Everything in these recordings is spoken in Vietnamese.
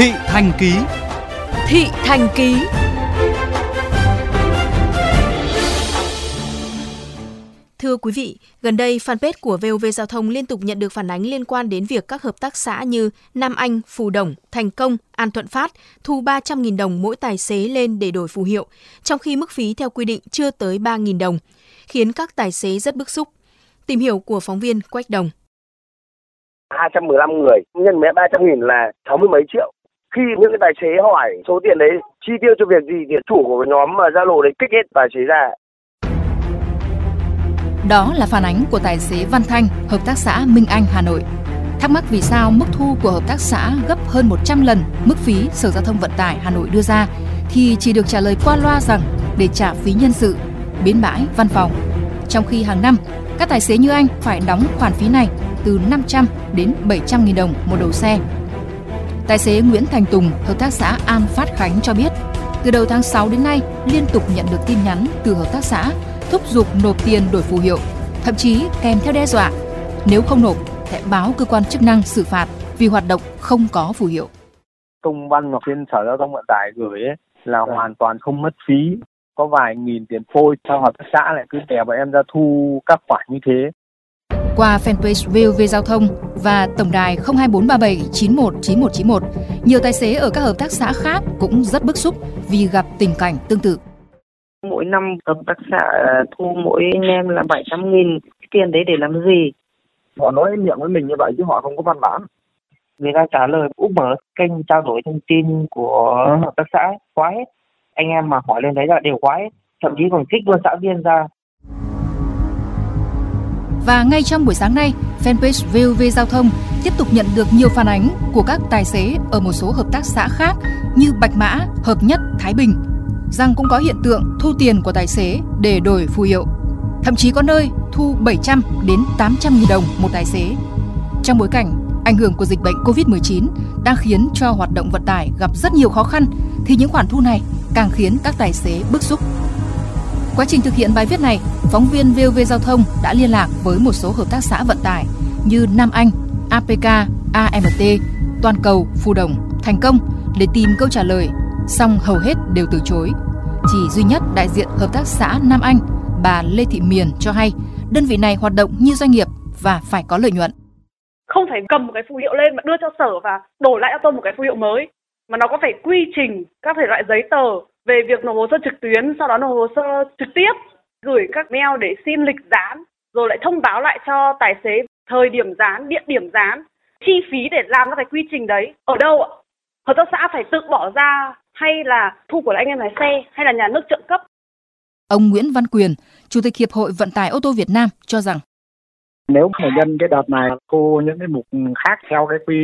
Thị Thành Ký Thị Thành Ký Thưa quý vị, gần đây fanpage của VOV Giao thông liên tục nhận được phản ánh liên quan đến việc các hợp tác xã như Nam Anh, Phù Đồng, Thành Công, An Thuận Phát thu 300.000 đồng mỗi tài xế lên để đổi phù hiệu, trong khi mức phí theo quy định chưa tới 3.000 đồng, khiến các tài xế rất bức xúc. Tìm hiểu của phóng viên Quách Đồng. 215 người, nhân với 300 nghìn là 60 mấy triệu. Khi những cái tài xế hỏi số tiền đấy chi tiêu cho việc gì thì chủ của nhóm mà Zalo đấy kích hết tài xế ra. Đó là phản ánh của tài xế Văn Thanh, hợp tác xã Minh Anh, Hà Nội. Thắc mắc vì sao mức thu của hợp tác xã gấp hơn 100 lần mức phí Sở Giao thông Vận tải Hà Nội đưa ra thì chỉ được trả lời qua loa rằng để trả phí nhân sự, bến bãi, văn phòng. Trong khi hàng năm, các tài xế như anh phải đóng khoản phí này từ 500 đến 700 nghìn đồng một đầu xe. Tài xế Nguyễn Thành Tùng, hợp tác xã An Phát Khánh cho biết, từ đầu tháng 6 đến nay liên tục nhận được tin nhắn từ hợp tác xã thúc giục nộp tiền đổi phù hiệu, thậm chí kèm theo đe dọa nếu không nộp sẽ báo cơ quan chức năng xử phạt vì hoạt động không có phù hiệu. Công văn mà trên Sở Giao thông Vận tải gửi ấy là hoàn toàn không mất phí, có vài nghìn tiền phôi, sao hợp tác xã lại cứ đè bọn em ra thu các khoản như thế. Qua fanpage VOV Giao thông và tổng đài 02437 919191, nhiều tài xế ở các hợp tác xã khác cũng rất bức xúc vì gặp tình cảnh tương tự. Mỗi năm hợp tác xã thu mỗi anh em là 700 nghìn, tiền đấy để làm gì? Họ nói miệng với mình như vậy chứ họ không có văn bản. Người ta trả lời cũng mở kênh trao đổi thông tin của hợp tác xã quá hết. Anh em mà hỏi lên đấy là đều quá hết. Thậm chí còn kích luôn xã viên ra và ngay trong buổi sáng nay, fanpage VOV Giao thông tiếp tục nhận được nhiều phản ánh của các tài xế ở một số hợp tác xã khác như Bạch Mã, Hợp Nhất, Thái Bình rằng cũng có hiện tượng thu tiền của tài xế để đổi phù hiệu. Thậm chí có nơi thu 700 đến 800 nghìn đồng một tài xế. Trong bối cảnh ảnh hưởng của dịch bệnh COVID-19 đang khiến cho hoạt động vận tải gặp rất nhiều khó khăn thì những khoản thu này càng khiến các tài xế bức xúc. Quá trình thực hiện bài viết này, phóng viên VOV Giao thông đã liên lạc với một số hợp tác xã vận tải như Nam Anh, APK, AMT, Toàn cầu, Phù Đồng, Thành Công để tìm câu trả lời, song hầu hết đều từ chối. Chỉ duy nhất đại diện hợp tác xã Nam Anh, bà Lê Thị Miền cho hay, đơn vị này hoạt động như doanh nghiệp và phải có lợi nhuận. Không phải cầm một cái phù hiệu lên mà đưa cho sở và đổi lại cho tôi một cái phù hiệu mới, mà nó có phải quy trình các thể loại giấy tờ về việc nộp hồ sơ trực tuyến, sau đó nộp hồ sơ trực tiếp, gửi các mail để xin lịch dán, rồi lại thông báo lại cho tài xế thời điểm dán, địa điểm dán, chi phí để làm ra cái quy trình đấy ở đâu ạ? Hợp tác xã phải tự bỏ ra hay là thu của anh em lái xe hay là nhà nước trợ cấp? Ông Nguyễn Văn Quyền, Chủ tịch Hiệp hội Vận tải ô tô Việt Nam cho rằng nếu mà nhân cái đợt này thu những cái mục khác theo cái quy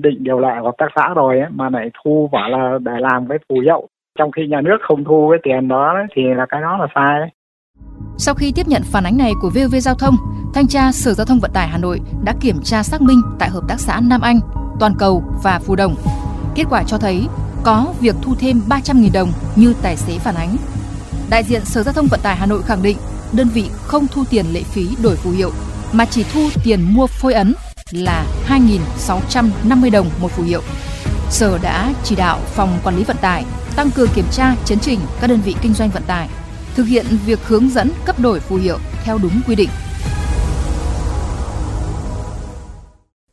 định điều lệ của hợp tác xã rồi ấy, mà lại thu bảo là để làm cái phù hiệu trong khi nhà nước không thu cái tiền đó thì là cái đó là sai đấy. Sau khi tiếp nhận phản ánh này của VOV Giao thông, Thanh tra Sở Giao thông Vận tải Hà Nội đã kiểm tra xác minh tại hợp tác xã Nam Anh, Toàn Cầu và Phú Đồng. Kết quả cho thấy có việc thu thêm 300.000 đồng như tài xế phản ánh. Đại diện Sở Giao thông Vận tải Hà Nội khẳng định đơn vị không thu tiền lệ phí đổi phù hiệu mà chỉ thu tiền mua phôi ấn là 2.650 đồng một phù hiệu. Sở đã chỉ đạo phòng quản lý vận tải tăng cường kiểm tra, chấn chỉnh các đơn vị kinh doanh vận tải, thực hiện việc hướng dẫn cấp đổi phù hiệu theo đúng quy định.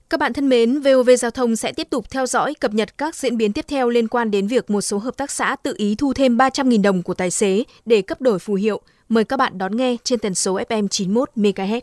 Các bạn thân mến, VOV Giao thông sẽ tiếp tục theo dõi cập nhật các diễn biến tiếp theo liên quan đến việc một số hợp tác xã tự ý thu thêm 300.000 đồng của tài xế để cấp đổi phù hiệu. Mời các bạn đón nghe trên tần số FM 91 MHz.